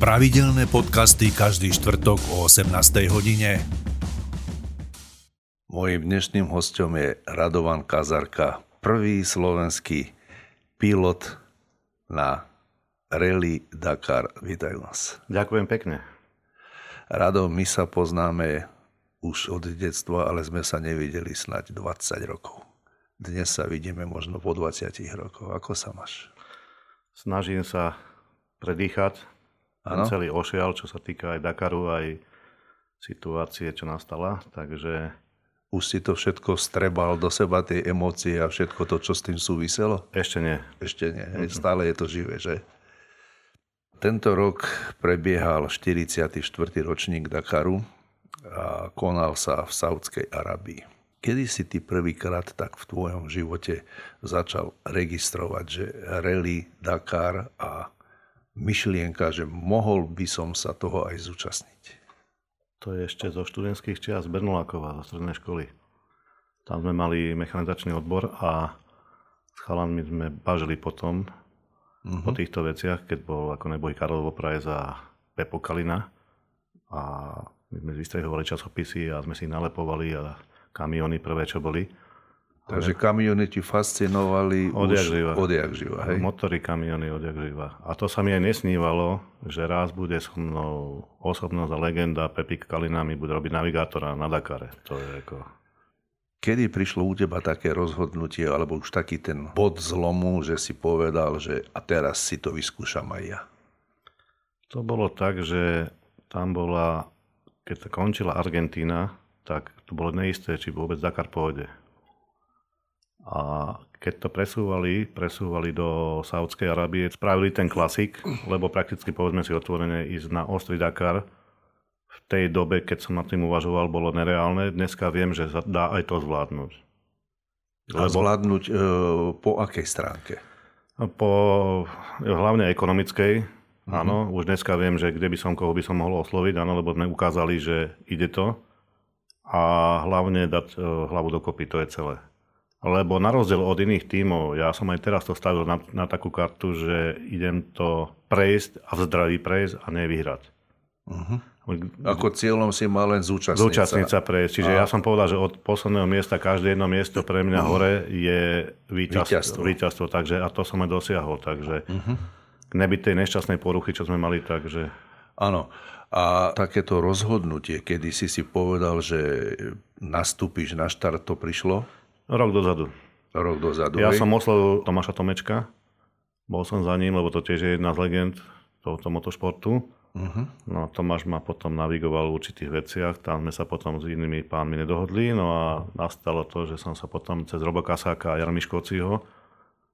Pravidelné podcasty každý štvrtok o 18. hodine. Mojím dnešným hostom je Radovan Kazarka, prvý slovenský pilot na Rally Dakar. Vítaj nás. Ďakujem pekne. Rado, my sa poznáme už od detstva, ale sme sa nevideli snať 20 rokov. Dnes sa vidíme možno po 20 rokoch. Ako sa máš? Snažím sa predýchať ten celý ošial, čo sa týka aj Dakaru, aj situácie, čo nastala. Takže už si to všetko strebal do seba, tie emócie a všetko to, čo s tým súviselo? Ešte nie. Ešte nie, mm-hmm. stále je to živé, že? Tento rok prebiehal 44. ročník Dakaru a konal sa v Saudskej Arabii. Kedy si ty prvýkrát tak v tvojom živote začal registrovať, že rally, Dakar a myšlienka, že mohol by som sa toho aj zúčastniť? To je ešte zo študentských čias Bernolákova, zo strednej školy. Tam sme mali mechanizačný odbor a s chalanmi sme bažili potom uh-huh. po týchto veciach, keď bol ako neboj Karol Voprajez a Pepo Kalina. A my sme vystrihovali časopisy a sme si nalepovali a kamiony prvé, čo boli. Takže kamiony ti fascinovali odjak živa. odjak živa, hej? Motory, kamiony odjak živa. A to sa mi aj nesnívalo, že raz bude so mnou osobnosť a legenda Pepik Kalina mi bude robiť navigátora na Dakare. To je ako... Kedy prišlo u teba také rozhodnutie, alebo už taký ten bod zlomu, že si povedal, že a teraz si to vyskúšam aj ja? To bolo tak, že tam bola, keď končila Argentína, tak to bolo neisté, či vôbec Dakar pôjde a keď to presúvali, presúvali do Saudskej Arábie, spravili ten klasik, lebo prakticky povedzme si otvorene ísť na ostrý Dakar v tej dobe, keď som nad tým uvažoval, bolo nereálne. Dneska viem, že dá aj to zvládnuť. Lebo... A zvládnuť e, po akej stránke? Po hlavne ekonomickej. Mm-hmm. Áno, už dneska viem, že kde by som, koho by som mohol osloviť, áno, lebo sme ukázali, že ide to. A hlavne dať e, hlavu dokopy, to je celé. Lebo na rozdiel od iných tímov, ja som aj teraz to stavil na, na takú kartu, že idem to prejsť a v zdraví prejsť a nevyhrať. Uh-huh. Ako cieľom si mal len zúčastniť Zúčastniť sa prejsť. Čiže a... ja som povedal, že od posledného miesta každé jedno miesto pre mňa uh-huh. hore je víťazstvo. víťazstvo. takže, a to som aj dosiahol. Takže uh-huh. nebyť tej nešťastnej poruchy, čo sme mali, takže... Áno. A takéto rozhodnutie, kedy si si povedal, že nastúpiš na štart, to prišlo? Rok dozadu. Rok dozadu, Ja hej? som oslovil Tomáša Tomečka. Bol som za ním, lebo to tiež je jedna z legend tohoto motošportu. Uh-huh. No Tomáš ma potom navigoval v určitých veciach, tam sme sa potom s inými pánmi nedohodli, no a nastalo to, že som sa potom cez Robo Kasáka a Jarmi Škociho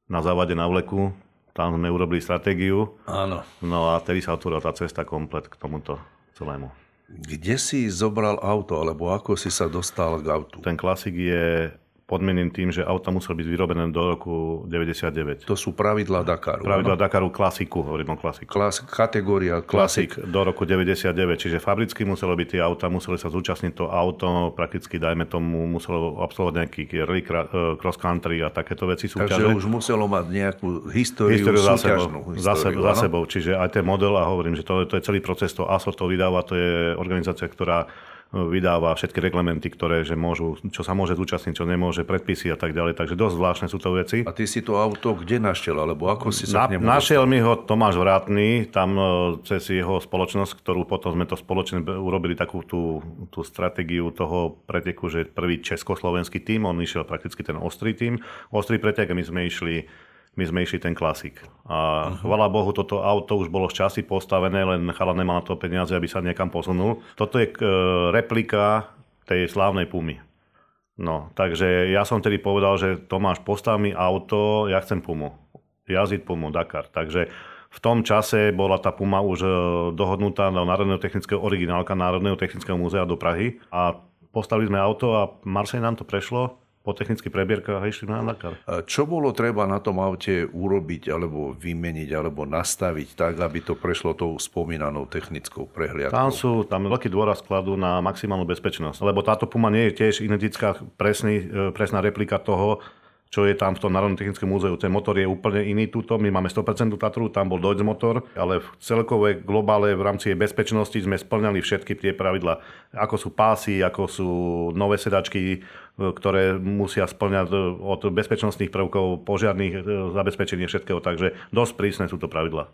na závade na vleku, tam sme urobili stratégiu. Áno. No a tedy sa otvorila tá cesta komplet k tomuto celému. Kde si zobral auto, alebo ako si sa dostal k autu? Ten klasik je podmieneným tým, že auta museli byť vyrobené do roku 99. To sú pravidlá Dakaru. Pravidlá no? Dakaru klasiku, hovorím o klasiku. Klas, kategória klasik. klasik. do roku 99, čiže fabricky muselo byť tie auta, museli sa zúčastniť to auto, prakticky dajme tomu, muselo absolvovať nejaký rally e, cross country a takéto veci súťaže. Takže už muselo mať nejakú históriu, históriu za sebou, históriu, za, sebou, za sebou, čiže aj ten model a hovorím, že to, to je celý proces, to ASO to vydáva, to je organizácia, ktorá vydáva všetky reglementy, ktoré, že môžu, čo sa môže zúčastniť, čo nemôže, predpisy a tak ďalej. Takže dosť zvláštne sú to veci. A ty si to auto kde našiel, alebo ako si sa Na, k nemu Našiel mi ho Tomáš Vrátny, tam e, cez jeho spoločnosť, ktorú potom sme to spoločne urobili takú tú, tú stratégiu toho preteku, že prvý československý tým, on išiel prakticky ten ostrý tým. Ostrý pretek a my sme išli my sme išli ten klasik. A uh-huh. chvala Bohu, toto auto už bolo z časy postavené, len chala nemal na to peniaze, aby sa niekam posunul. Toto je e, replika tej slávnej Pumy. No, takže ja som tedy povedal, že Tomáš, postav mi auto, ja chcem Pumu. Jazdiť Pumu, Dakar. Takže v tom čase bola tá Puma už e, dohodnutá do Národného technického originálka Národného technického múzea do Prahy a postavili sme auto a Marsej nám to prešlo po technických prebierkach a išli na Dakar. Čo bolo treba na tom aute urobiť, alebo vymeniť, alebo nastaviť tak, aby to prešlo tou spomínanou technickou prehliadkou? Tam sú, tam veľký dôraz skladú na maximálnu bezpečnosť, lebo táto Puma nie je tiež identická presný, e, presná replika toho, čo je tam v tom Národnom technickom múzeu. Ten motor je úplne iný túto. My máme 100% Tatru, tam bol Deutz motor, ale v celkovej globále v rámci jej bezpečnosti sme splňali všetky tie pravidla, ako sú pásy, ako sú nové sedačky, ktoré musia splňať od bezpečnostných prvkov, požiarných e, zabezpečenie všetkého. Takže dosť prísne sú to pravidla.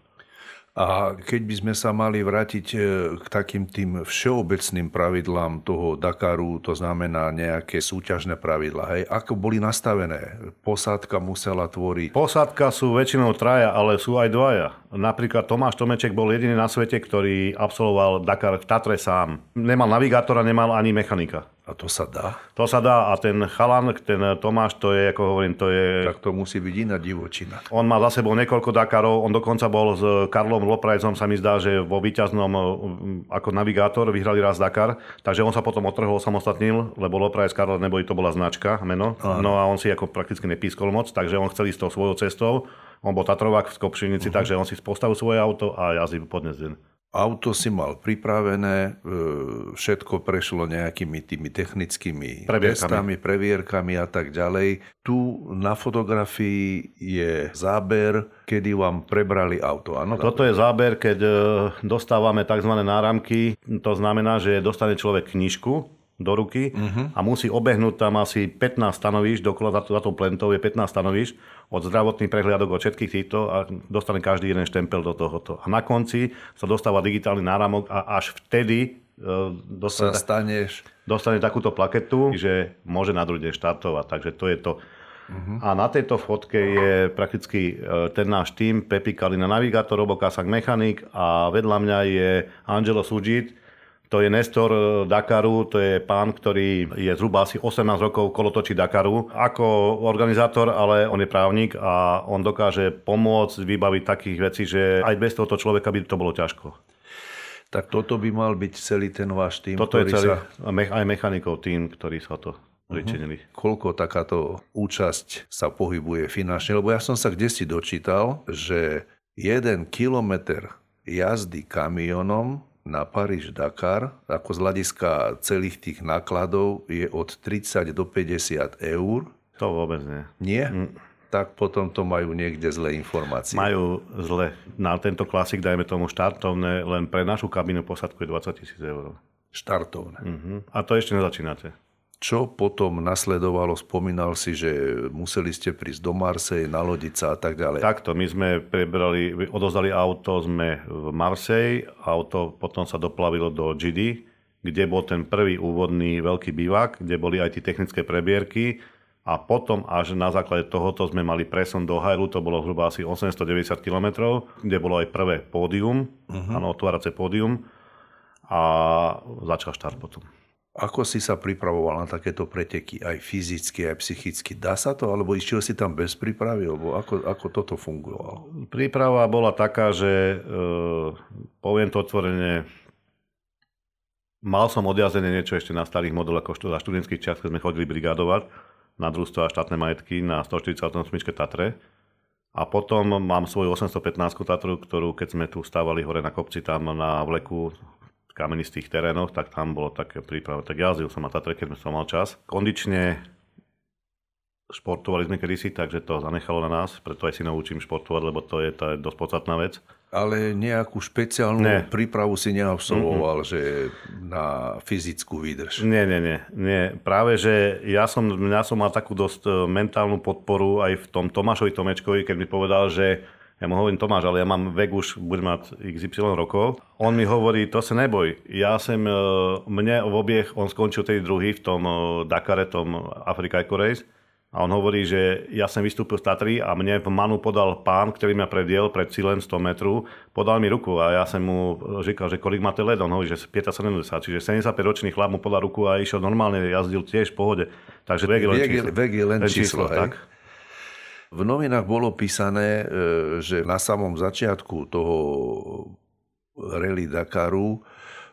A keď by sme sa mali vrátiť e, k takým tým všeobecným pravidlám toho Dakaru, to znamená nejaké súťažné pravidlá, hej, ako boli nastavené? Posádka musela tvoriť... Posádka sú väčšinou traja, ale sú aj dvaja. Napríklad Tomáš Tomeček bol jediný na svete, ktorý absolvoval Dakar v Tatre sám. Nemal navigátora, nemal ani mechanika. A to sa dá? To sa dá a ten chalan, ten Tomáš, to je, ako hovorím, to je... Tak to musí byť iná divočina. On má za sebou niekoľko Dakarov, on dokonca bol s Karlom Loprajzom, sa mi zdá, že vo víťaznom ako navigátor vyhrali raz Dakar, takže on sa potom otrhol, samostatnil, lebo Loprajz Karl neboli, to bola značka, meno. Aha. No a on si ako prakticky nepískol moc, takže on chcel ísť tou svojou cestou. On bol Tatrovák v Skopšinici, uh-huh. takže on si postavil svoje auto a jazdí po dnes deň auto si mal pripravené, e, všetko prešlo nejakými tými technickými previerkami. testami, previerkami a tak ďalej. Tu na fotografii je záber, kedy vám prebrali auto. Ano, Toto je záber, keď e, dostávame tzv. náramky. To znamená, že dostane človek knižku, do ruky uh-huh. a musí obehnúť tam asi 15 stanovíš, dokola za, za tou plentou je 15 stanovíš od zdravotných prehliadok, od všetkých týchto a dostane každý jeden štempel do tohoto. A na konci sa dostáva digitálny náramok a až vtedy uh, dostane, sa staneš... dostane takúto plaketu, že môže na druhý deň štartovať. Takže to je to. Uh-huh. A na tejto fotke je prakticky uh, ten náš tým, Pepi Kalina navigátor, Robo Kasak mechanik a vedľa mňa je Angelo Sujit, to je Nestor e, Dakaru, to je pán, ktorý je zhruba asi 18 rokov kolotočí Dakaru. Ako organizátor, ale on je právnik a on dokáže pomôcť vybaviť takých vecí, že aj bez tohoto človeka by to bolo ťažko. Tak toto by mal byť celý ten váš tým, Toto je celý, sa... aj mechanikov tým, ktorí sa to pričinili. Uh-huh. Koľko takáto účasť sa pohybuje finančne? Lebo ja som sa kde si dočítal, že jeden kilometr jazdy kamionom na Paríž-Dakar, ako z hľadiska celých tých nákladov, je od 30 do 50 eur. To vôbec nie. Nie? Mm. Tak potom to majú niekde zlé informácie. Majú zle. Na tento klasik, dajme tomu štartovné, len pre našu kabinu posadku je 20 tisíc eur. Štartovné. Uh-huh. A to ešte nezačínate. Čo potom nasledovalo? Spomínal si, že museli ste prísť do Marseille, nalodiť sa a tak ďalej. Takto, my sme prebrali, odozdali auto, sme v Marseille, auto potom sa doplavilo do GD, kde bol ten prvý úvodný veľký bývak, kde boli aj tie technické prebierky a potom až na základe tohoto sme mali presun do Hajlu, to bolo zhruba asi 890 km, kde bolo aj prvé pódium, uh-huh. áno, otvárace pódium a začal štart potom. Ako si sa pripravoval na takéto preteky, aj fyzicky, aj psychicky? Dá sa to, alebo išiel si tam bez prípravy, alebo ako, ako toto fungovalo? Príprava bola taká, že e, poviem to otvorene, mal som odjazdené niečo ešte na starých modeloch, ako za študentských čas, keď sme chodili brigádovať na družstvo a štátne majetky na 148 Tatre. A potom mám svoju 815 Tatru, ktorú keď sme tu stávali hore na kopci tam na vleku kamenistých terénoch, tak tam bolo také príprava. Tak jazdil som na Tatre, keď som mal čas. Kondične športovali sme kedysi, takže to zanechalo na nás, preto aj si naučím športovať, lebo to je, je dosť podstatná vec. Ale nejakú špeciálnu ne. prípravu si neabsolvoval, mm-hmm. že na fyzickú výdrž. Nie, nie, nie, nie. Práve, že ja som, ja som mal takú dosť e, mentálnu podporu aj v tom Tomášovi Tomečkovi, keď mi povedal, že ja mu hovorím, Tomáš, ale ja mám vek už, budem mať XY rokov. On mi hovorí, to sa neboj. Ja som, e, mne v obiech, on skončil tej druhý v tom e, Dakare, tom Africa Eco Race. A on hovorí, že ja som vystúpil z Tatry a mne v Manu podal pán, ktorý ma prediel pred cílem 100 metrov, podal mi ruku a ja som mu říkal, že kolik máte led, on hovorí, že 570, čiže 75-ročný chlap mu podal ruku a išiel normálne, jazdil tiež v pohode. Takže vek je len číslo. Vek je len číslo, číslo tak. V novinách bolo písané, e, že na samom začiatku toho rally Dakaru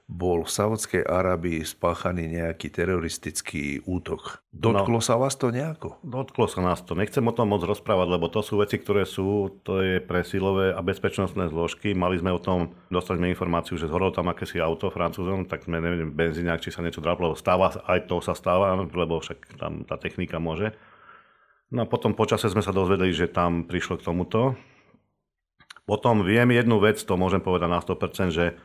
bol v Saudskej Arábii spáchaný nejaký teroristický útok. Dotklo no, sa vás to nejako? Dotklo sa nás to. Nechcem o tom moc rozprávať, lebo to sú veci, ktoré sú, to je pre silové a bezpečnostné zložky. Mali sme o tom, dostali sme informáciu, že zhorilo tam akési auto francúzom, tak sme neviem, benzíňak, či sa niečo draplo. Stáva, aj to sa stáva, lebo však tam tá technika môže No a potom počase sme sa dozvedeli, že tam prišlo k tomuto. Potom viem jednu vec, to môžem povedať na 100%, že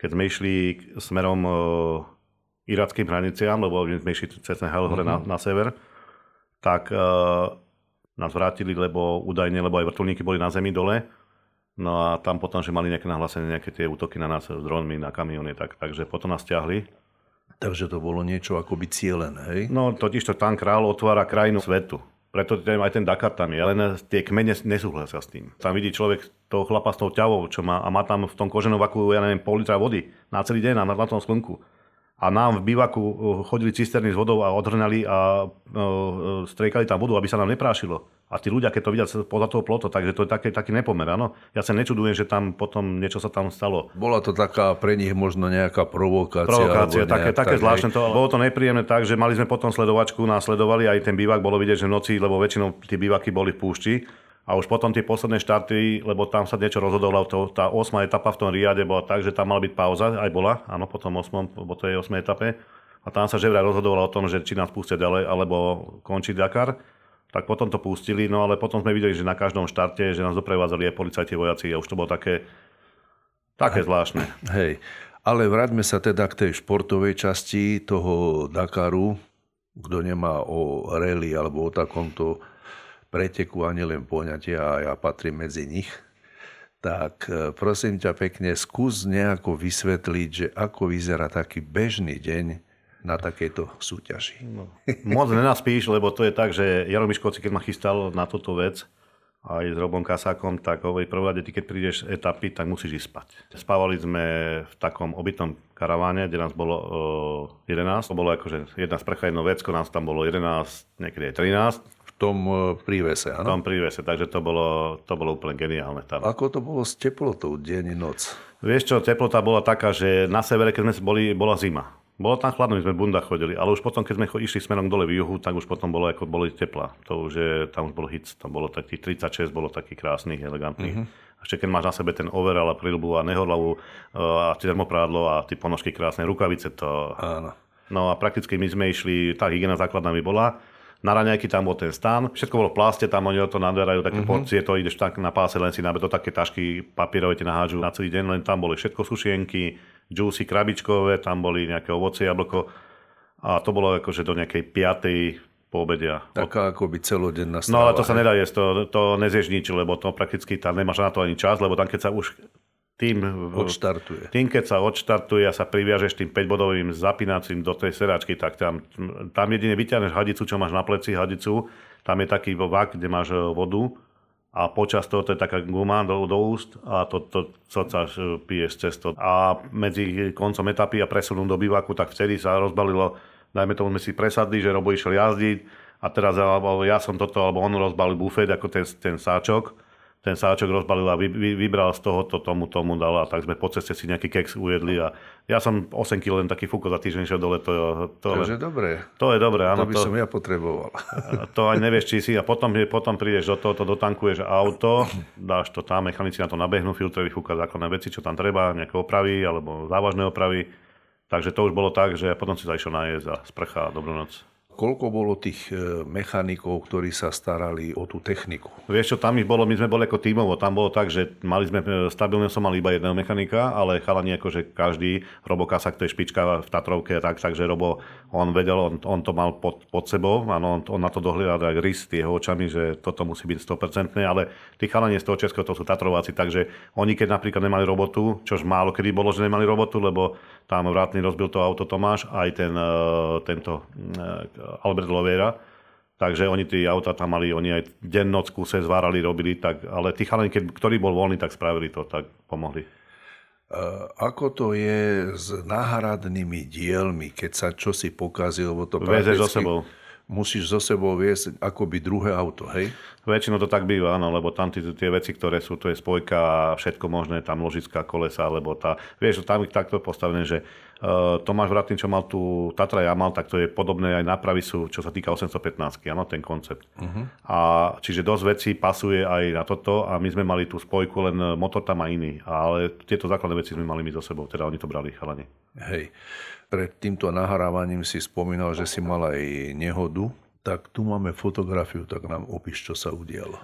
keď sme išli smerom e, irackým hraniciam, lebo sme išli cez ten hore mm-hmm. na, na sever, tak e, nás vrátili, lebo údajne, lebo aj vrtulníky boli na zemi dole. No a tam potom, že mali nejaké nahlásenie, nejaké tie útoky na nás s dronmi, na kamiony, tak, takže potom nás ťahli. Takže to bolo niečo akoby cieľené, hej? No totiž to tam král otvára krajinu svetu. Preto aj ten Dakar tam je, len tie kmene nesúhlasia s tým. Tam vidí človek toho chlapa s tou ťavou, čo má, a má tam v tom koženom vaku, ja neviem, pol litra vody na celý deň na, na tom slnku. A nám v bývaku uh, chodili cisterny s vodou a odhrnali a uh, uh, striekali tam vodu, aby sa nám neprášilo. A tí ľudia, keď to vidia podľa toho ploto, takže to je taký, taký nepomer, áno. Ja sa nečudujem, že tam potom niečo sa tam stalo. Bola to taká pre nich možno nejaká provokácia. Provokácia, také, také tak, zvláštne to. Bolo to nepríjemné tak, že mali sme potom sledovačku, následovali aj ten bývak, bolo vidieť, že v noci, lebo väčšinou tie bývaky boli v púšti. A už potom tie posledné štarty, lebo tam sa niečo rozhodovalo, to, tá 8. etapa v tom riade bola tak, že tam mala byť pauza, aj bola, áno, potom 8. po tej 8. etape. A tam sa že vraj rozhodovalo o tom, že či nás pustia ďalej, alebo končí Dakar tak potom to pustili, no ale potom sme videli, že na každom štarte, že nás doprevádzali aj policajti, vojaci a už to bolo také, také zvláštne. Hej, ale vráťme sa teda k tej športovej časti toho Dakaru, kto nemá o rally alebo o takomto preteku ani len poňatia a ja patrím medzi nich, tak e, prosím ťa pekne, skús nejako vysvetliť, že ako vyzerá taký bežný deň na takejto súťaži. No, moc nenaspíš, lebo to je tak, že Jaro Miškovci, keď ma chystal na túto vec, aj s Robom Kasákom, tak hovorí prvá, ty keď prídeš etapy, tak musíš ísť spať. Spávali sme v takom obytnom karaváne, kde nás bolo uh, 11. To bolo akože jedna sprcha, jedno vecko, nás tam bolo 11, niekedy aj 13. Tom uh, prívese, áno? V tom prívese, takže to bolo, to bolo úplne geniálne tam. Ako to bolo s teplotou deň, noc? Vieš čo, teplota bola taká, že na severe, keď sme boli, bola zima. Bolo tam chladno, my sme v bundách chodili, ale už potom, keď sme išli smerom dole v juhu, tak už potom bolo, ako boli tepla. To už je, tam už bol hit, tam bolo taký 36, bolo taký krásnych, elegantných. Uh-huh. ešte keď máš na sebe ten overall a prilbu a nehodlavu a termoprádlo a tie ponožky krásne, rukavice, to... Áno. No a prakticky my sme išli, tá hygiena základná by bola, na raňajky tam bol ten stan, všetko bolo v pláste, tam oni to nadverajú také uh-huh. porcie, to ideš tak na páse, len si na to také tašky papierové ti nahážu na celý deň, len tam boli všetko sušienky, juicy krabičkové, tam boli nejaké ovocie, jablko a to bolo akože do nejakej piatej po obedia. Taká ako by celodenná strava. No ale to sa nedá jesť, to, to nezieš nič, lebo to prakticky tam nemáš na to ani čas, lebo tam keď sa už tým, odštartuje. tým keď sa odštartuje a sa priviažeš tým 5-bodovým zapínacím do tej sedačky, tak tam, tam jedine vyťahneš hadicu, čo máš na pleci, hadicu, tam je taký vak, kde máš vodu a počas toho to je taká guma do, do úst a to, to sa piješ cez to. A medzi koncom etapy a presunom do bivaku, tak vtedy sa rozbalilo, dajme tomu sme si presadli, že Robo išiel jazdiť a teraz ja som toto, alebo on rozbalil bufet ako ten, ten sáčok ten sáčok rozbalil a vy, vy, vybral z toho, to tomu, tomu dal a tak sme po ceste si nejaký keks ujedli a ja som 8 kg len taký fúko za týždeň šiel dole. To, to, Takže dobré. To je dobré, áno. To by to, som ja potreboval. To aj nevieš, či si a potom, potom prídeš do toho, to dotankuješ auto, dáš to tam, mechanici na to nabehnú, filtre vyfúka základné veci, čo tam treba, nejaké opravy alebo závažné opravy. Takže to už bolo tak, že potom si zaišiel na jesť a sprcha a dobrú noc. Koľko bolo tých e, mechanikov, ktorí sa starali o tú techniku? Vieš čo, tam ich bolo, my sme boli ako tímovo, tam bolo tak, že mali sme, e, stabilne som mal iba jedného mechanika, ale chalani akože každý, Robo Kasak, to je špička v Tatrovke, tak, takže Robo, on vedel, on, on to mal pod, pod sebou, ano, on, on na to dohľadal aj rys jeho očami, že toto musí byť 100%, ale tí chalani z toho Českého, to sú Tatrováci, takže oni keď napríklad nemali robotu, čož málo kedy bolo, že nemali robotu, lebo tam vrátny rozbil to auto Tomáš, aj ten, e, tento Albert Lovera, takže oni tie auta tam mali, oni aj deň, noc kúse zvárali, robili, tak, ale tí chalani, keď, ktorý bol voľný, tak spravili to, tak pomohli. Uh, ako to je s náhradnými dielmi, keď sa čosi pokazí, lebo to Vezeš so sebou musíš so sebou viesť akoby druhé auto, hej? Väčšinou to tak býva, áno, lebo tam tie, tie veci, ktoré sú, to je spojka a všetko možné, tam ložická kolesa, alebo tá, vieš, tam je takto postavené, že uh, Tomáš Vratný, čo mal tu Tatra Jamal, tak to je podobné aj nápravy sú, čo sa týka 815, áno, ten koncept. Uh-huh. A čiže dosť vecí pasuje aj na toto a my sme mali tú spojku, len motor tam má iný, ale tieto základné veci sme mali my so sebou, teda oni to brali chalani. Hej pred týmto nahrávaním si spomínal, že si mal aj nehodu. Tak tu máme fotografiu, tak nám opíš, čo sa udialo.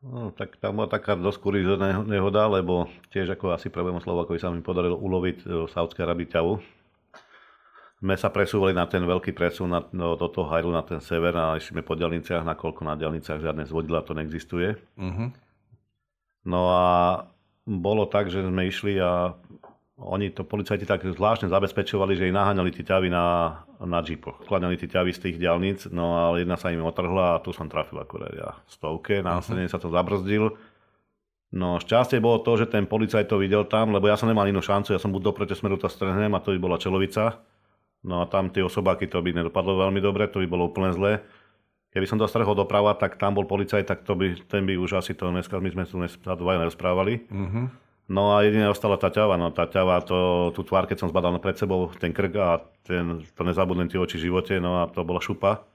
No, tak tam bola taká dosť kuriózna nehoda, lebo tiež ako asi prvému Slovakovi sa mi podarilo uloviť v Saudskej Arabii ťavu. Sme sa presúvali na ten veľký presun na, no, do toho hajlu na ten sever a išli po dielniciach, nakoľko na dielniciach žiadne zvodidla to neexistuje. Uh-huh. No a bolo tak, že sme išli a oni to policajti tak zvláštne zabezpečovali, že ich naháňali tie ťavy na, na džipoch. Kladňali tie ťavy z tých diálnic, no ale jedna sa im otrhla a tu som trafil akurát ja stovke, následne uh-huh. sa to zabrzdil. No šťastie bolo to, že ten policajt to videl tam, lebo ja som nemal inú šancu, ja som buď doprete smeru to strhnem a to by bola čelovica. No a tam tie osobáky to by nedopadlo veľmi dobre, to by bolo úplne zlé. Keby som to strhol doprava, tak tam bol policajt, tak to by, ten by už asi to dneska, my sme tu dvaja nerozprávali. Uh-huh. No a jedine ostala tá ťava. No tá ťava, to, tú tvár, keď som zbadal pred sebou, ten krk a ten, to nezabudnem tie oči v živote, no a to bola šupa.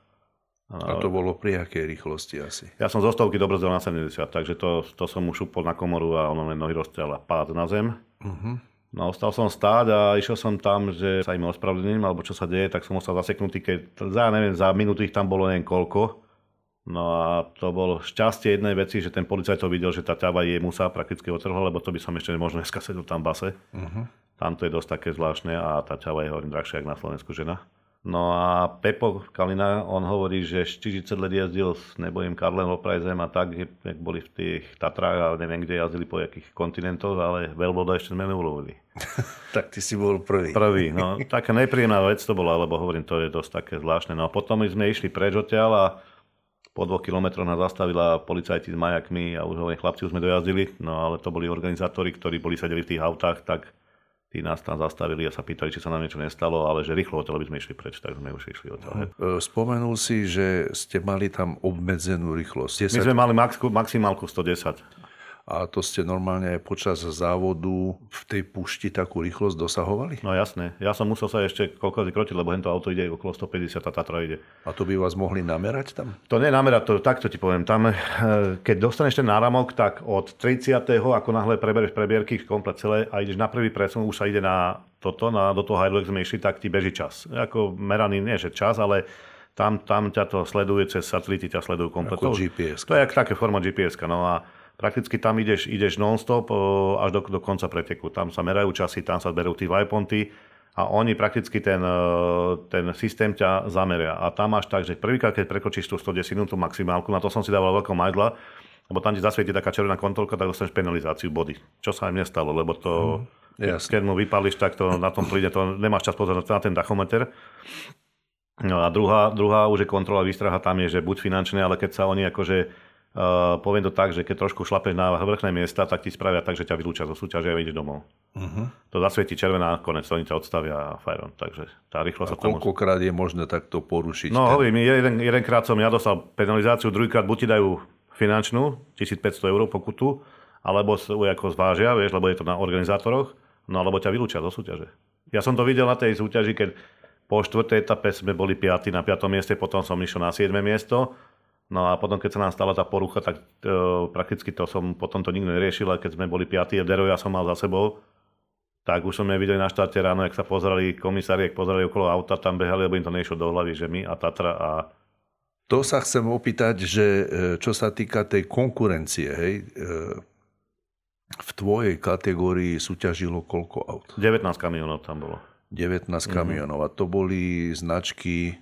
A to bolo pri akej rýchlosti asi? Ja som zo stovky dobrzdel na 70, takže to, to som mu šupol na komoru a ono len nohy rozťal a pád na zem. Uh-huh. No ostal som stáť a išiel som tam, že sa im ospravedlním, alebo čo sa deje, tak som ostal zaseknutý, keď za, neviem, za minútu ich tam bolo neviem koľko. No a to bolo šťastie jednej veci, že ten policajt to videl, že tá ťava je musa prakticky otrhla, lebo to by som ešte možno dneska sedel tam v base. Uh-huh. Tam to je dosť také zvláštne a tá ťava je hovorím drahšia, ako na Slovensku žena. No a Pepo Kalina, on hovorí, že 40 let jazdil s nebojím Karlem Loprajzem a tak, jak boli v tých Tatrách a neviem, kde jazdili po jakých kontinentoch, ale veľboda ešte sme neulovili. tak ty si bol prvý. Prvý, no. Taká nepríjemná vec to bola, lebo hovorím, to je dosť také zvláštne. No a potom sme išli preč odtiaľ a po dvoch kilometroch nás zastavila policajti s majakmi a už hovorím, chlapci už sme dojazdili, no ale to boli organizátori, ktorí boli sedeli v tých autách, tak tí nás tam zastavili a sa pýtali, či sa nám niečo nestalo, ale že rýchlo odtiaľ by sme išli preč, tak sme už išli odtiaľ. E, spomenul si, že ste mali tam obmedzenú rýchlosť. 10... My sme mali max, maximálku 110 a to ste normálne počas závodu v tej pušti takú rýchlosť dosahovali? No jasné. Ja som musel sa ešte koľko krotiť, lebo hento auto ide okolo 150 a Tatra ide. A to by vás mohli namerať tam? To nie namerať, to takto ti poviem. Tam, eh, keď dostaneš ten náramok, tak od 30. ako náhle preberieš prebierky komplet celé a ideš na prvý presun, už sa ide na toto, na, do toho Hydrox sme išli, tak ti beží čas. Ako meraný, nie že čas, ale tam, tam ťa to sleduje cez satelity, ťa sledujú komplet. Ako GPS. To je také forma GPS. No a prakticky tam ideš, ideš non-stop až do, do konca preteku. Tam sa merajú časy, tam sa berú tí vajponty a oni prakticky ten, ten systém ťa zameria. A tam máš tak, že prvýkrát, keď prekročíš tú 110 tú maximálku, na to som si dával veľkou majdla, lebo tam ti zasvieti taká červená kontrolka, tak dostaneš penalizáciu body. Čo sa im nestalo, lebo to, mm, keď mu vypališ, tak to na tom príde, to nemáš čas pozerať na ten tachometer. No a druhá, druhá už je kontrola výstraha, tam je, že buď finančné, ale keď sa oni akože Uh, poviem to tak, že keď trošku šlapeš na vrchné miesta, tak ti spravia tak, že ťa vylúčia zo súťaže a ideš domov. Uh-huh. To zasvieti červená, konec, oni ťa odstavia a fajron. Takže tá rýchlosť a koľkokrát je možné takto porušiť? No ten... hovorím, jeden, jedenkrát som ja dostal penalizáciu, druhýkrát buď ti dajú finančnú, 1500 eur pokutu, alebo ako zvážia, vieš, lebo je to na organizátoroch, no alebo ťa vylúčia zo súťaže. Ja som to videl na tej súťaži, keď po štvrtej etape sme boli 5. na 5. mieste, potom som išiel na 7. miesto No a potom, keď sa nám stala tá porucha, tak e, prakticky to som potom to nikto neriešil, a keď sme boli piatí a Dero ja som mal za sebou, tak už som nevidel na štarte ráno, jak sa pozerali komisári, jak pozerali okolo auta, tam behali, lebo im to nešlo do hlavy, že my a Tatra a... To sa chcem opýtať, že e, čo sa týka tej konkurencie, hej, e, v tvojej kategórii súťažilo koľko aut? 19 kamionov tam bolo. 19 kamionov. Mm-hmm. A to boli značky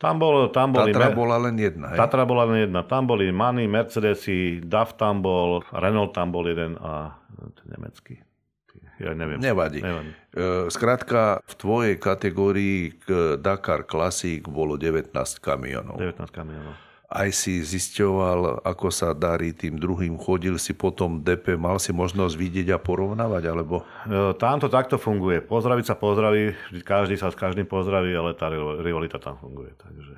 tam, bol, tam boli... Tatra bola len jedna, hej? Tatra bola len jedna. Tam boli Mani, Mercedesy, DAF tam bol, Renault tam bol jeden a ten nemecký. Ja neviem. Nevadí. Nevadí. E, skrátka, v tvojej kategórii Dakar Classic bolo 19 kamionov. 19 kamionov aj si zisťoval, ako sa darí tým druhým, chodil si potom DP, mal si možnosť vidieť a porovnávať, alebo? E, tam to takto funguje. Pozdraviť sa pozdraví, každý sa s každým pozdraví, ale tá rivalita tam funguje. Takže...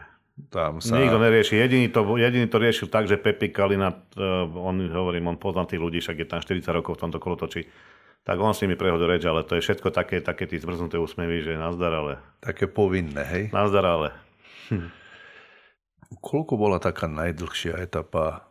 Tam sa... Nikto nerieši. Jediný to, jediný to riešil tak, že Pepi Kalina, e, on, hovorím, on pozná tých ľudí, však je tam 40 rokov v tomto kolotočí, tak on s nimi prehodil reč, ale to je všetko také, také tí zmrznuté úsmevy, že nazdar, ale... Také povinné, hej? Nazdar, ale... Hm. Koľko bola taká najdlhšia etapa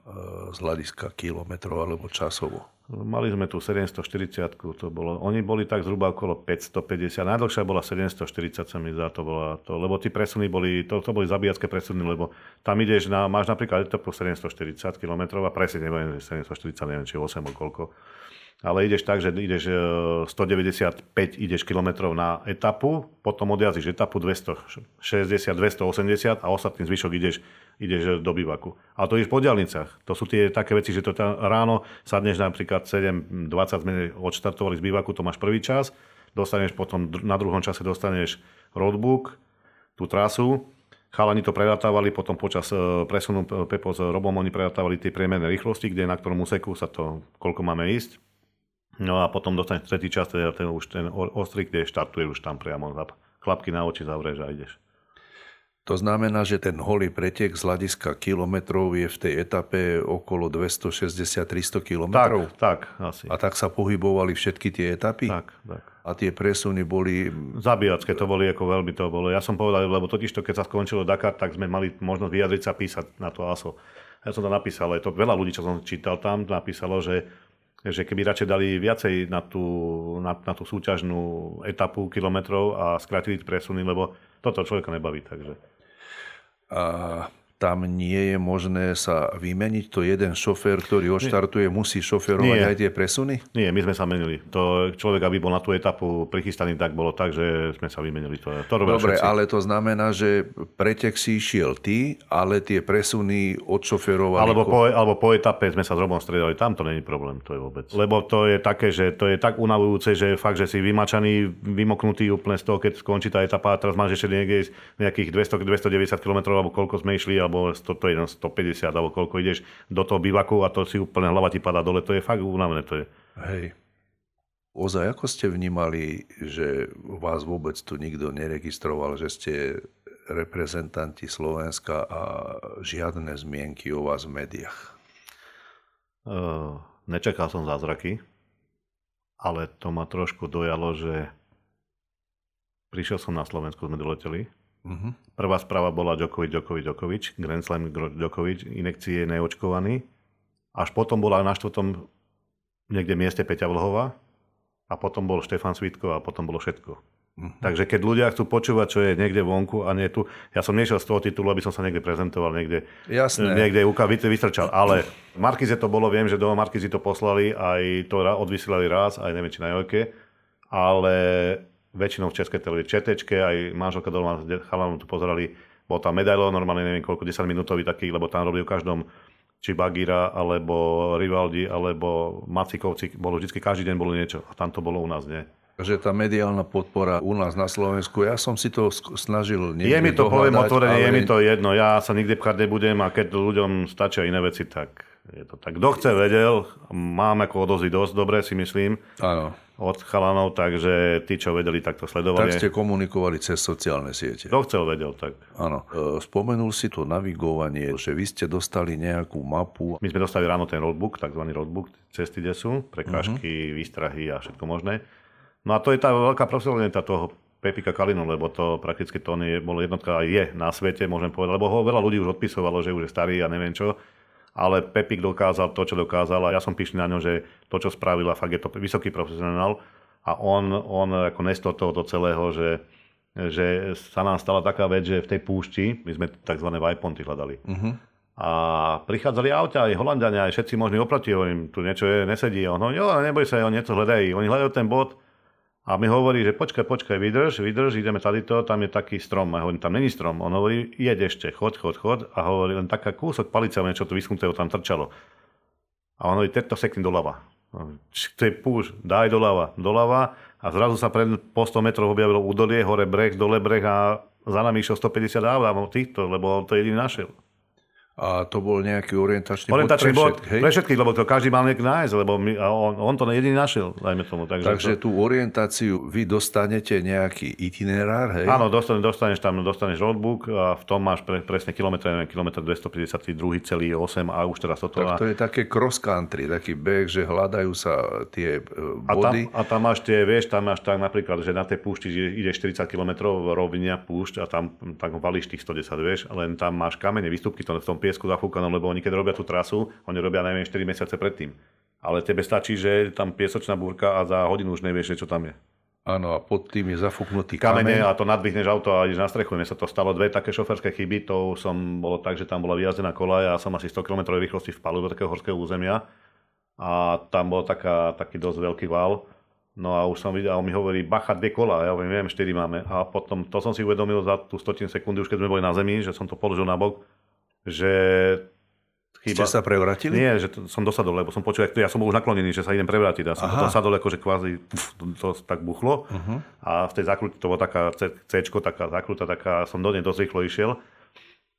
z hľadiska kilometrov alebo časovo? Mali sme tu 740, to bolo, oni boli tak zhruba okolo 550, najdlhšia bola 740 sa mi zdá, to bola to, lebo tí presuny boli, to, to boli zabíjacké presuny, lebo tam ideš na, máš napríklad etapu 740 km a presne neviem, 740, neviem, či 8 alebo koľko, ale ideš tak, že ideš 195 e, ideš kilometrov na etapu, potom odjazdíš etapu 260, 280 a ostatný zvyšok ideš, ideš do bivaku. Ale to ideš po diálnicach. To sú tie také veci, že to tam ráno sadneš napríklad 7, 20 sme odštartovali z bivaku, to máš prvý čas, dostaneš potom na druhom čase dostaneš roadbook, tú trasu, Chalani to predatávali, potom počas e, presunu Pepo s Robom oni predatávali tie priemerné rýchlosti, kde na ktorom úseku sa to, koľko máme ísť No a potom dostaneš tretí čas, teda ten, už ten ostrý, kde štartuje už tam priamo. Klapky na oči zavrieš a ideš. To znamená, že ten holý pretek z hľadiska kilometrov je v tej etape okolo 260-300 kilometrov? Tak, tak, asi. A tak sa pohybovali všetky tie etapy? Tak, tak. A tie presuny boli... Zabíjacké to boli, ako veľmi to bolo. Ja som povedal, lebo totiž to, keď sa skončilo Dakar, tak sme mali možnosť vyjadriť sa písať na to ASO. Ja som to napísal, je to veľa ľudí, čo som čítal tam, napísalo, že že keby radšej dali viacej na tú, na, na tú súťažnú etapu kilometrov a skrátili presuny, lebo toto človeka nebaví. Takže. A tam nie je možné sa vymeniť? To jeden šofér, ktorý odštartuje, musí šoferovať nie. aj tie presuny? Nie, my sme sa menili. To človek, aby bol na tú etapu prichystaný, tak bolo tak, že sme sa vymenili. To, to Dobre, všetci. ale to znamená, že pretek si išiel ty, ale tie presuny odšoferovali... Alebo po, alebo po etape sme sa s Robom stredali. Tam to není problém, to je vôbec. Lebo to je také, že to je tak unavujúce, že fakt, že si vymačaný, vymoknutý úplne z toho, keď skončí tá etapa a teraz máš ešte niekde nejakých 200-290 km alebo koľko sme išli, alebo 100, to je 150 alebo koľko ideš do toho bivaku a to si úplne hlava ti padá dole, to je fakt únavné. To je. Hej. Ozaj, ako ste vnímali, že vás vôbec tu nikto neregistroval, že ste reprezentanti Slovenska a žiadne zmienky o vás v médiách? Uh, nečakal som zázraky, ale to ma trošku dojalo, že prišiel som na Slovensku, sme doleteli Uh-huh. Prvá správa bola Djokovic, Djokovic, Djokovic, Grand Slam Djokovic, inekcie neočkovaný. Až potom bola na štvrtom niekde mieste Peťa Vlhova a potom bol Štefan Svitko a potom bolo všetko. Uh-huh. Takže keď ľudia chcú počúvať, čo je niekde vonku a nie tu, ja som nešiel z toho titulu, aby som sa niekde prezentoval, niekde, Jasné. niekde UK vystrčal, ale Markize to bolo, viem, že do Markizy to poslali, aj to odvysielali raz, aj neviem, či na Jojke, ale väčšinou v českej televízii četečke, aj manželka doma chalanom tu pozerali, bol tam medailo, normálne neviem koľko, 10 minútový taký, lebo tam robili v každom či Bagira, alebo Rivaldi, alebo Macikovci, bolo vždy, každý deň bolo niečo. A tam to bolo u nás, nie? že tá mediálna podpora u nás na Slovensku, ja som si to snažil Je mi to, poviem otvorene, ale... je mi to jedno. Ja sa nikdy pchať nebudem a keď ľuďom stačia iné veci, tak je to tak. Kto chce, vedel. Mám ako odozy dosť dobre, si myslím. Áno od chalanov, takže tí, čo vedeli, tak to sledovali. Tak ste komunikovali cez sociálne siete. Kto chcel, vedel, tak. Áno. E, spomenul si to navigovanie, že vy ste dostali nejakú mapu. My sme dostali ráno ten roadbook, tzv. roadbook, cesty, kde sú, prekážky, uh-huh. výstrahy a všetko možné. No a to je tá veľká profesionalita toho Pepika Kalinu, lebo to prakticky to je, bolo jednotka aj je na svete, môžem povedať, lebo ho veľa ľudí už odpisovalo, že už je starý a neviem čo ale Pepik dokázal to, čo dokázal a ja som píšný na ňo, že to, čo spravil, a fakt je to vysoký profesionál a on, on ako nestor tohoto celého, že, že sa nám stala taká vec, že v tej púšti, my sme tzv. vajponty hľadali. Uh-huh. A prichádzali auta, aj Holandiania, aj všetci možní oproti, hovorím, tu niečo je, nesedí. On hovorí, jo, neboj sa, on niečo hľadajú. Oni hľadajú ten bod, a mi hovorí, že počkaj, počkaj, vydrž, vydrž, ideme tady to, tam je taký strom. A hovorím, tam není strom. On hovorí, jeď ešte, chod, chod, chod. A hovorí, len taká kúsok palice, niečo to vyschnutého tam trčalo. A on hovorí, to sekni doľava. To je púž, daj doľava, doľava. A zrazu sa pred po 100 metrov objavilo údolie, hore breh, dole breh a za nami išiel 150 aut týchto, lebo on to jediný našiel. A to bol nejaký orientačný, orientačný bod pre, všetkých, pre všetkých, lebo to každý mal niekto nájsť, lebo my, on, on to jediný našiel, dajme tomu. Takže, takže to... tú orientáciu vy dostanete nejaký itinerár, hej? Áno, dostaneš, dostaneš tam, dostaneš roadbook a v tom máš pre, presne kilometr, neviem, kilometr 252 celý 8 a už teraz toto. Tak to je také cross country, taký beh, že hľadajú sa tie body. A tam, a tam máš tie, vieš, tam máš tak napríklad, že na tej púšti ide 40 km rovnia púšť a tam, tam valíš tých 110, vieš, len tam máš kamene, výstupky to v tom piesku zafúkanom, lebo oni keď robia tú trasu, oni robia najmä 4 mesiace predtým. Ale tebe stačí, že tam piesočná búrka a za hodinu už nevieš, čo tam je. Áno, a pod tým je zafúknutý kamene. a to nadvihneš auto a ideš na strechu. Mne sa to stalo dve také šoferské chyby. To som bolo tak, že tam bola vyjazdená kolaj a som asi 100 km rýchlosti vpadol do takého horského územia. A tam bol taká, taký dosť veľký val. No a už som videl, on mi hovorí, bacha, dve kola, ja viem, 4 máme. A potom, to som si uvedomil za tú 100 sekundy, už keď sme boli na zemi, že som to položil na bok, že chyba. Ste sa prevratili? Nie, že to, som dosadol, lebo som počul, ja som bol už naklonený, že sa idem prevrátiť. Ja som Aha. potom sadol, akože kvázi pf, to, to tak buchlo. Uh-huh. A v tej zakrute to bola taká C, taká zakruta, taká, som do nej dosť rýchlo išiel.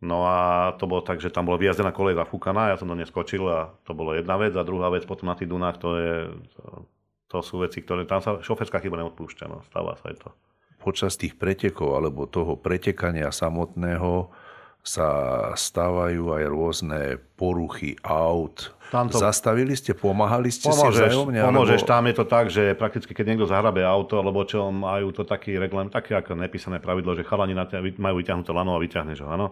No a to bolo tak, že tam bola vyjazdená kolej zafúkaná, ja som do nej skočil a to bolo jedna vec. A druhá vec potom na tých Dunách, to, je, to, to sú veci, ktoré tam sa šoferská chyba neodpúšťa, no, stáva sa aj to. Počas tých pretekov alebo toho pretekania samotného sa stávajú aj rôzne poruchy aut. Tamto... Zastavili ste, pomáhali ste pomôžeš, si vzájomne? Pomôžeš, alebo... tam je to tak, že prakticky keď niekto zahrabe auto, alebo čo majú to taký reglám, také ako nepísané pravidlo, že chalani na majú vyťahnuté lano a vyťahneš ho, áno?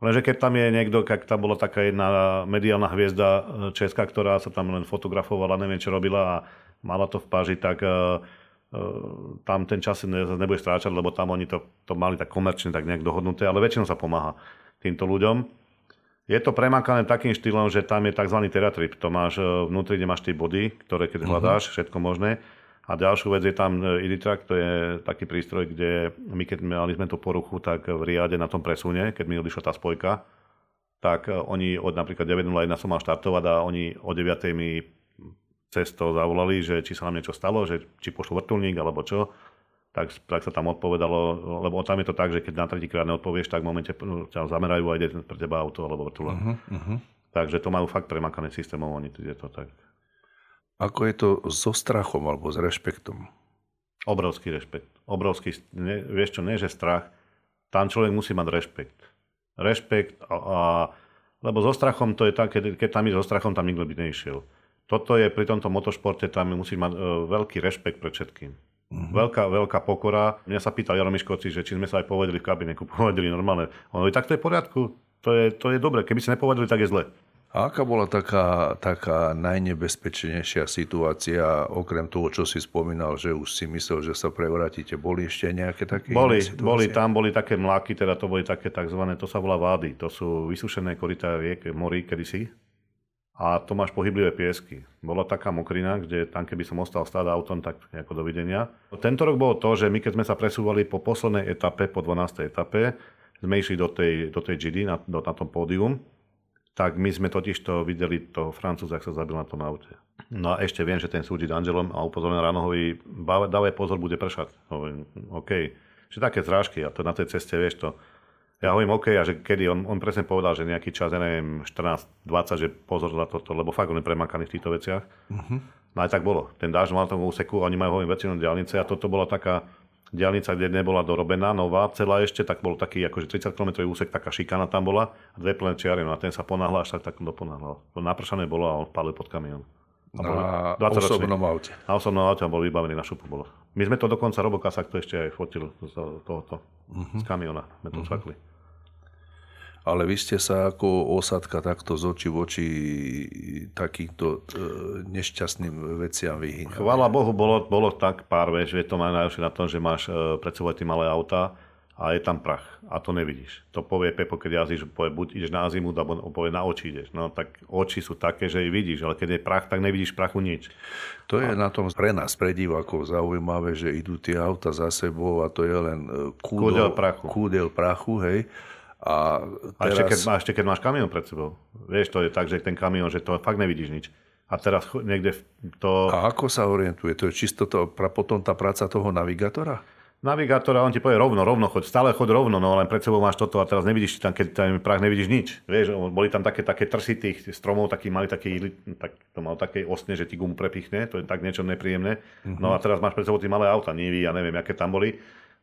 Lenže keď tam je niekto, keď tam bola taká jedna mediálna hviezda e, česká, ktorá sa tam len fotografovala, neviem čo robila a mala to v páži, tak uh, uh, tam ten čas nebude stráčať, lebo tam oni to, to mali tak komerčne tak nejak dohodnuté, ale väčšinou sa pomáha týmto ľuďom. Je to premakané takým štýlom, že tam je tzv. teratrip. To máš e, vnútri, kde máš tie body, ktoré keď mhm. hľadáš, uh-huh. všetko možné. A ďalšiu vec je tam e, Iditrack, to je taký prístroj, kde my keď mali sme tú poruchu, tak v riade na tom presune, keď mi odišla tá spojka, tak e, oni od napríklad 9.01 som mal štartovať a oni o 9.00 mi cesto zavolali, že či sa nám niečo stalo, že či pošlo vrtulník alebo čo tak, tak sa tam odpovedalo, lebo tam je to tak, že keď na tretíkrát neodpovieš, tak v momente ťa zamerajú a ide pre teba auto alebo vrtula. Uh-huh, uh-huh. Takže to majú fakt premakané systémov, oni je to tak. Ako je to so strachom alebo s rešpektom? Obrovský rešpekt. Obrovský, ne, vieš čo, nie že strach, tam človek musí mať rešpekt. Rešpekt a, a lebo so strachom to je tak, keď, keď tam je so strachom, tam nikto by nešiel. Toto je pri tomto motošporte, tam musí mať e, veľký rešpekt pred všetkým. Uh-huh. Veľká, veľká pokora. Mňa sa pýtal Jaro že či sme sa aj povedali v kabine, povedali normálne. On hovorí, tak to je v poriadku, to je, to je dobre. Keby si nepovedali, tak je zle. A aká bola taká, taká najnebezpečnejšia situácia, okrem toho, čo si spomínal, že už si myslel, že sa prevrátíte? Boli ešte nejaké také Boli, boli tam boli také mláky, teda to boli také tzv. to sa volá vády. To sú vysušené korytá riek, morí kedysi a to máš pohyblivé piesky. Bola taká mokrina, kde tam keby som ostal stáť autom, tak ako dovidenia. Tento rok bolo to, že my keď sme sa presúvali po poslednej etape, po 12. etape, sme išli do tej, do tej GD na, do, na tom pódium, tak my sme totiž to videli toho Francúza, ak sa zabil na tom aute. No a ešte viem, že ten súdi Angelom a upozornil ráno hovorí, dávaj pozor, bude pršať. Hovorím, OK. Že také zrážky a to na tej ceste, vieš to, ja hovorím OK, a že kedy, on, on presne povedal, že nejaký čas, ja neviem, 14-20, že pozor na toto, lebo fakt on je premakaný v týchto veciach. Uh-huh. No aj tak bolo. Ten dáž mal tomu úseku, oni majú hovorím väčšinu diálnice a toto bola taká diálnica, kde nebola dorobená, nová, celá ešte, tak bol taký akože 30 km úsek, taká šikana tam bola a dve plné čiary, no a ten sa ponáhľal, až tak, tak doponáhľal. To napršané bolo a on palil pod kamión. Na osobnom aute. Na osobnom aute a bol vybavený na šupu. Bolo. My sme to dokonca, Robokasak to ešte aj fotil z tohoto, uh-huh. z kamiona. Sme to uh-huh ale vy ste sa ako osadka takto z očí v oči takýmto e, nešťastným veciam vyhýňali. Chvála Bohu, bolo, bolo tak pár, vieš, je to najlepšie na tom, že máš e, pred sebou tie malé auta a je tam prach a to nevidíš. To povie Pepo, keď jazdíš, povie, buď ideš na zimu, alebo povie na oči ideš. No tak oči sú také, že ich vidíš, ale keď je prach, tak nevidíš prachu nič. To je a... na tom pre nás, pre divákov zaujímavé, že idú tie auta za sebou a to je len e, kúdel, kúdel prachu. Kúdel prachu, hej a, teraz... a ešte, keď, a ešte keď máš kamión pred sebou. Vieš, to je tak, že ten kamión, že to fakt nevidíš nič. A teraz niekde to... A ako sa orientuje? To je čisto to, potom tá práca toho navigátora? navigátor a on ti povie rovno, rovno choď, stále choď rovno, no len pred sebou máš toto a teraz nevidíš tam, keď tam prach nevidíš nič. Vieš, boli tam také, také trsy tých stromov, taký, mali taký, tak, to mal také osne, že ti gumu prepichne, to je tak niečo nepríjemné. Mm-hmm. No a teraz máš pred sebou tie malé auta, Nivy, ja neviem, aké tam boli.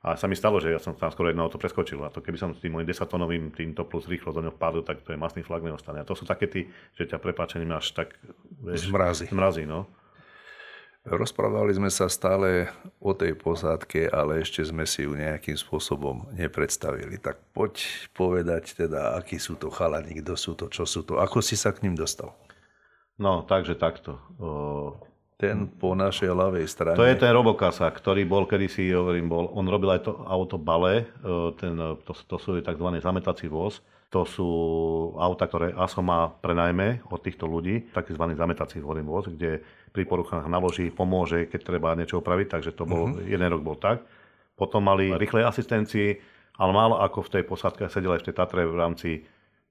A sa mi stalo, že ja som tam skoro jedno auto preskočil. A to keby som s tým môjim 10 tonovým týmto plus rýchlo do neho padol, tak to je masný flag neostane. A to sú také tí, že ťa prepáčením až tak vieš, zmrazí. zmrazí no. Rozprávali sme sa stále o tej posádke, ale ešte sme si ju nejakým spôsobom nepredstavili. Tak poď povedať teda, akí sú to chalani, kto sú to, čo sú to, ako si sa k ním dostal? No, takže takto. Ten po našej ľavej strane. To je ten Robokasa, ktorý bol, kedysi hovorím, bol, on robil aj to auto Bale, ten, to, to sú tzv. zametací voz. To sú auta, ktoré ASO má prenajme od týchto ľudí, takzvaný zametací voz, kde pri poruchách naloží, pomôže, keď treba niečo opraviť, takže to bol, uh-huh. jeden rok bol tak. Potom mali rýchlej asistencii, ale málo ako v tej posádke sedel aj v tej Tatre v rámci,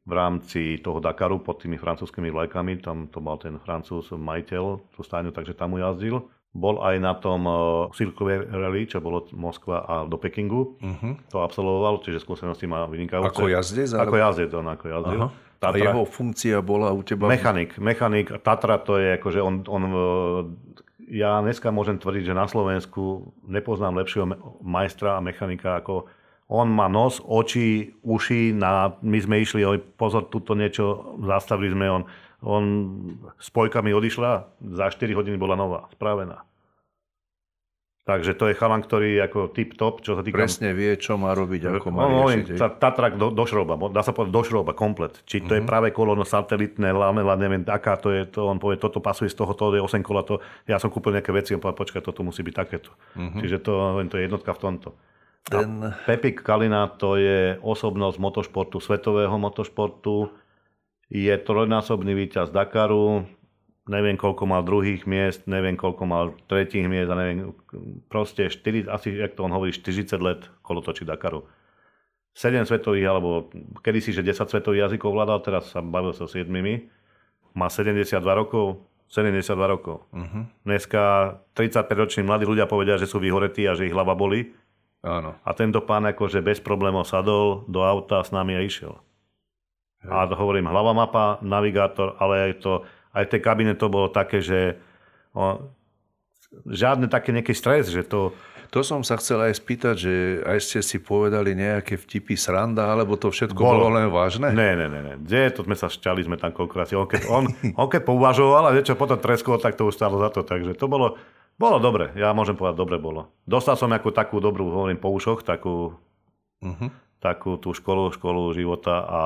v rámci toho Dakaru pod tými francúzskými vlajkami, tam to mal ten francúz majiteľ tú stáňu, takže tam mu jazdil. Bol aj na tom uh, Silkové rally, čo bolo Moskva a do Pekingu. Uh-huh. To absolvoval, čiže skúsenosti má vynikajúce. Ako jazdec? Ako jazdec, on ako jazdil. Tatra. A jeho funkcia bola u teba? Mechanik. Mechanik. Tatra to je akože on, on e, ja dneska môžem tvrdiť, že na Slovensku nepoznám lepšieho majstra a mechanika ako on má nos, oči, uši, na, my sme išli, oj, pozor, tuto niečo, zastavili sme, on, on spojkami odišla, za 4 hodiny bola nová, spravená. Takže to je chalan, ktorý je ako tip-top, čo sa týka... Presne vie, čo má robiť, ako má no, riešiť. Tá, Tatrak do, do šroba, dá sa povedať do šroba, komplet. Či to uh-huh. je mhm. práve kolono satelitné, lamela, neviem, aká to je, to on povie, toto pasuje z toho, to je 8 kola, to, ja som kúpil nejaké veci, on povedal, počkaj, toto musí byť takéto. Uh-huh. Čiže to, to je jednotka v tomto. Ten... Pepik Kalina to je osobnosť motošportu, svetového motošportu, je trojnásobný víťaz Dakaru, neviem koľko mal druhých miest, neviem koľko mal tretích miest a neviem, proste 4, asi, jak to on hovorí, 40 let kolotočí Dakaru. 7 svetových, alebo kedysi, že 10 svetových jazykov vládal, teraz sa bavil so 7. Má 72 rokov, 72 rokov. Uh-huh. Dneska 35-roční mladí ľudia povedia, že sú vyhoretí a že ich hlava boli. Áno. A tento pán akože bez problémov sadol do auta s nami a išiel. Hej. A hovorím, hlava mapa, navigátor, ale aj to aj v tej kabine to bolo také, že o, žiadne také nejaký stres, že to... To som sa chcel aj spýtať, že aj ste si povedali nejaké vtipy sranda, alebo to všetko bolo, bolo len vážne? Ne, ne, ne, ne. Kde to sme sa šťali, sme tam koľkokrát. On keď, on, on keď pouvažoval a niečo potom treskol, tak to už stalo za to. Takže to bolo, bolo dobre. Ja môžem povedať, dobre bolo. Dostal som nejakú takú dobrú, hovorím po ušoch, takú, uh-huh. takú tú školu, školu života a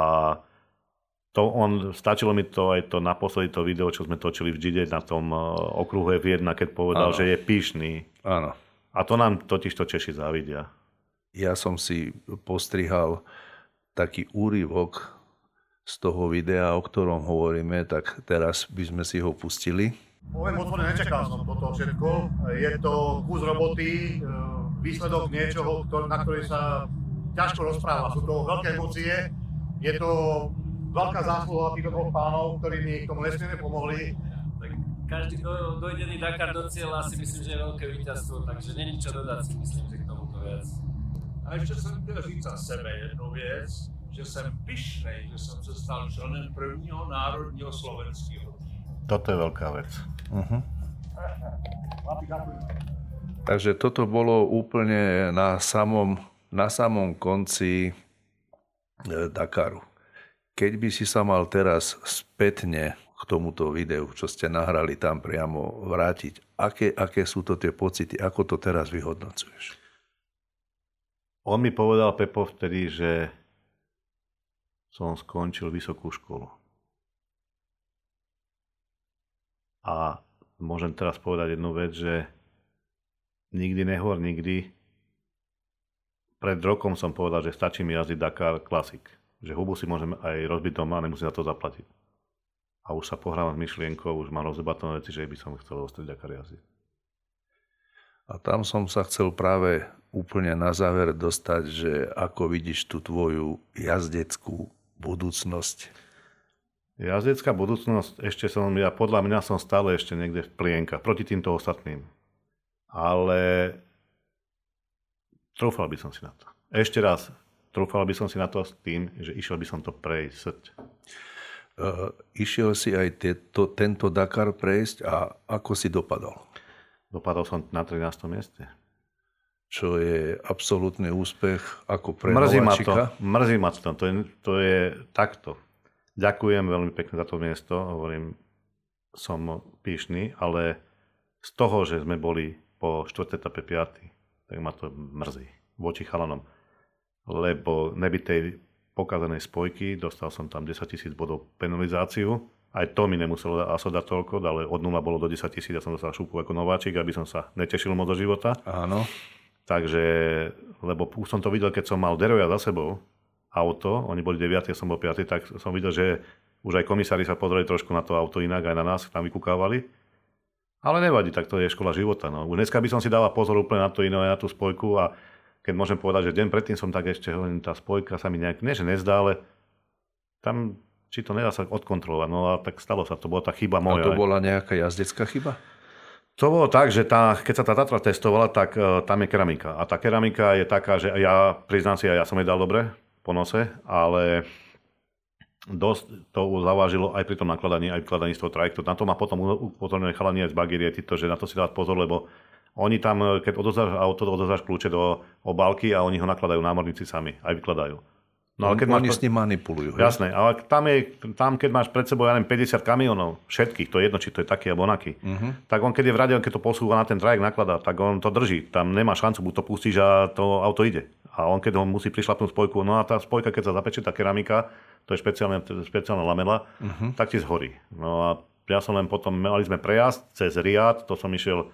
to on, stačilo mi to aj to naposledy to video, čo sme točili v Gide na tom uh, okruhu F1, keď povedal, ano. že je pyšný. Áno. A to nám totiž to Češi závidia. Ja som si postrihal taký úryvok z toho videa, o ktorom hovoríme, tak teraz by sme si ho pustili. Poviem otvorene, nečakal som toto všetko. Je to kus roboty, e, výsledok niečoho, na ktorý sa ťažko rozpráva. Sú to veľké emócie, je to veľká zásluha týchto dvoch pánov, ktorí mi k tomu nesmierne pomohli. Tak každý do, dojdený Dakar do cieľa si myslím, že je veľké víťazstvo, takže není čo dodať si myslím, že k tomuto viac. A ještě jsem chtěl říct za sebe jednu věc, že jsem pyšnej, že jsem se stal členem prvního národního slovenského. Toto je veľká vec. Uh-huh. Takže toto bolo úplne na samom, na samom konci e, Dakaru. Keď by si sa mal teraz spätne k tomuto videu, čo ste nahrali tam priamo vrátiť, aké, aké sú to tie pocity, ako to teraz vyhodnocuješ? On mi povedal, Pepo, vtedy, že som skončil vysokú školu. A môžem teraz povedať jednu vec, že nikdy nehor, nikdy. Pred rokom som povedal, že stačí mi jazdiť Dakar Classic že hubu si môžem aj rozbiť doma a nemusím za to zaplatiť. A už sa pohrávam s myšlienkou, už mám rozdebatované veci, že by som chcel ostať Dakar jazdiť. A tam som sa chcel práve úplne na záver dostať, že ako vidíš tú tvoju jazdeckú budúcnosť? Jazdecká budúcnosť, ešte som, ja podľa mňa som stále ešte niekde v plienkach, proti týmto ostatným. Ale Trúfal by som si na to. Ešte raz, trúfal by som si na to s tým, že išiel by som to prejsť. Uh, išiel si aj tieto, tento Dakar prejsť a ako si dopadol? Dopadol som na 13. mieste. Čo je absolútny úspech ako pre mrzí ma to, mrzí ma to. To je, to je takto. Ďakujem veľmi pekne za to miesto. Hovorím, som píšný, ale z toho, že sme boli po 4. etape 5. tak ma to mrzí voči chalanom. Lebo nebytej pokazanej spojky, dostal som tam 10 tisíc bodov penalizáciu. Aj to mi nemuselo ASO dať toľko, ale od 0 bolo do 10 tisíc, ja som dostal šúpu ako nováčik, aby som sa netešil moc do života. Áno. Takže, lebo už som to videl, keď som mal Deroja za sebou, auto, oni boli 9, ja som bol 5, tak som videl, že už aj komisári sa pozreli trošku na to auto inak, aj na nás, tam vykúkávali. Ale nevadí, tak to je škola života. No. Už dneska by som si dával pozor úplne na to iné, na tú spojku a keď môžem povedať, že deň predtým som tak ešte hovorím, tá spojka sa mi nejak, nie že nezdá, ale tam či to nedá sa odkontrolovať. No a tak stalo sa, to bola tá chyba moja. A to bola nejaká jazdecká chyba? To bolo tak, že tá, keď sa tá Tatra testovala, tak uh, tam je keramika. A tá keramika je taká, že ja priznám si, ja som jej dal dobre po nose, ale dosť to zavážilo aj pri tom nakladaní, aj vykladaní z toho trajektu. Na to má potom upozornené chalanie aj z Bagiriety, to, že na to si dávať pozor, lebo oni tam, keď odozdáš auto, odozdáš kľúče do obálky a oni ho nakladajú námorníci sami, aj vykladajú. No, ale keď oni máš... s ním manipulujú. Hej? Jasné, ale tam, je, tam, keď máš pred sebou, ja neviem, 50 kamionov, všetkých, to je jedno, či to je taký alebo onaký, uh-huh. tak on, keď je v rade, keď to posúva na ten trajek, nakladá, tak on to drží. Tam nemá šancu, buď to pustíš a to auto ide. A on, keď ho musí prišlapnúť spojku, no a tá spojka, keď sa zapečie, tá keramika, to je špeciálne, špeciálna lamela, uh-huh. tak ti zhorí. No a ja som len potom, mali sme prejazd cez Riad, to som išiel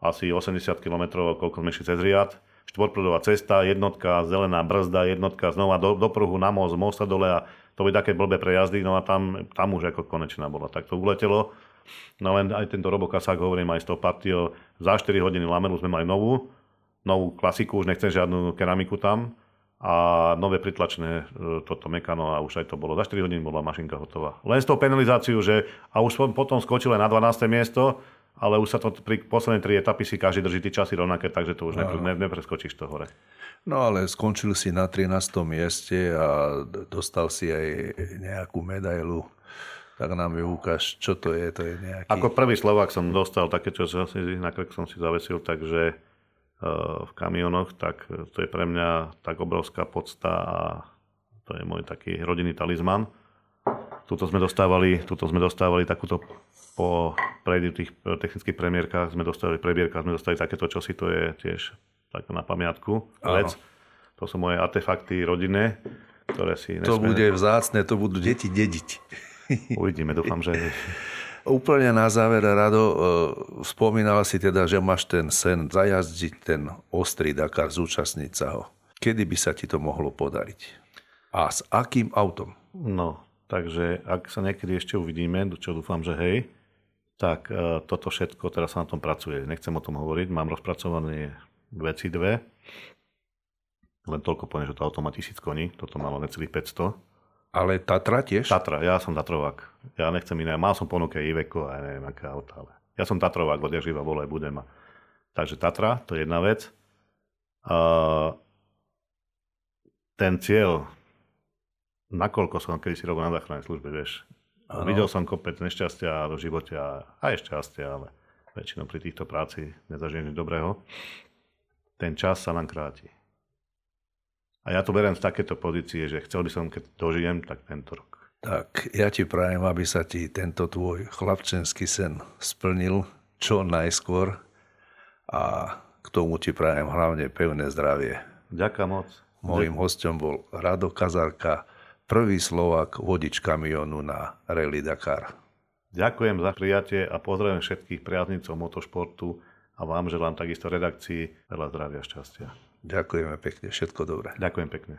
asi 80 km, koľko sme išli cez Riad, štvorprúdová cesta, jednotka, zelená brzda, jednotka znova do, do pruhu na most, mosta dole a to by také blbé prejazdy, no a tam, tam už ako konečná bola. Tak to uletelo. No len aj tento robokasák, hovorím aj z toho partio, za 4 hodiny lamelu sme mali novú, novú klasiku, už nechcem žiadnu keramiku tam a nové pritlačné e, toto mekano a už aj to bolo. Za 4 hodiny bola mašinka hotová. Len s tou penalizáciou, že a už potom skočil aj na 12. miesto, ale už sa to pri poslednej tri etapy si každý drží tie časy rovnaké, takže to už no. nepre, nepreskočíš to hore. No ale skončil si na 13. mieste a dostal si aj nejakú medailu. Tak nám ju ukáž, čo to je. To je nejaký... Ako prvý Slovák som dostal také, čo si na krk som si zavesil, takže v kamionoch, tak to je pre mňa tak obrovská podsta a to je môj taký rodinný talizman. Tuto sme dostávali, tuto sme dostávali takúto po tých technických premiérkach sme dostali, prebierkach sme dostali takéto čosi, to je tiež tak na pamiatku vec. To sú moje artefakty rodinné, ktoré si nesmierne... To bude vzácne, to budú deti dediť. Uvidíme, dúfam, že... Úplne na záver, Rado, e, spomínal si teda, že máš ten sen zajazdiť ten ostrý Dakar, zúčastniť sa ho. Kedy by sa ti to mohlo podariť? A s akým autom? No, takže ak sa niekedy ešte uvidíme, čo dúfam, že hej, tak e, toto všetko, teraz sa na tom pracuje. Nechcem o tom hovoriť, mám rozpracované veci dve. Len toľko poviem, že to auto má 1000 koní, toto malo necelých 500. Ale Tatra tiež? Tatra, ja som Tatrovák. Ja nechcem iné. Mal som ponuke Iveco a neviem, aké auto, ale ja som Tatrovák, odjak živa aj budem. Takže Tatra, to je jedna vec. A ten cieľ, nakoľko som kedy si robil na záchrannej službe, vieš, Ano. Videl som kopec nešťastia v živote a aj šťastia, ale väčšinou pri týchto práci nezažijem dobrého. Ten čas sa nám kráti. A ja to beriem z takéto pozície, že chcel by som, keď dožijem, tak tento rok. Tak ja ti prajem, aby sa ti tento tvoj chlapčenský sen splnil čo najskôr a k tomu ti prajem hlavne pevné zdravie. Ďakujem moc. Mojím hostom bol Rado Kazarka, prvý Slovak vodič kamionu na Rally Dakar. Ďakujem za prijatie a pozdravujem všetkých priaznicov motošportu a vám želám takisto redakcii veľa zdravia a šťastia. Ďakujeme pekne, všetko dobré. Ďakujem pekne.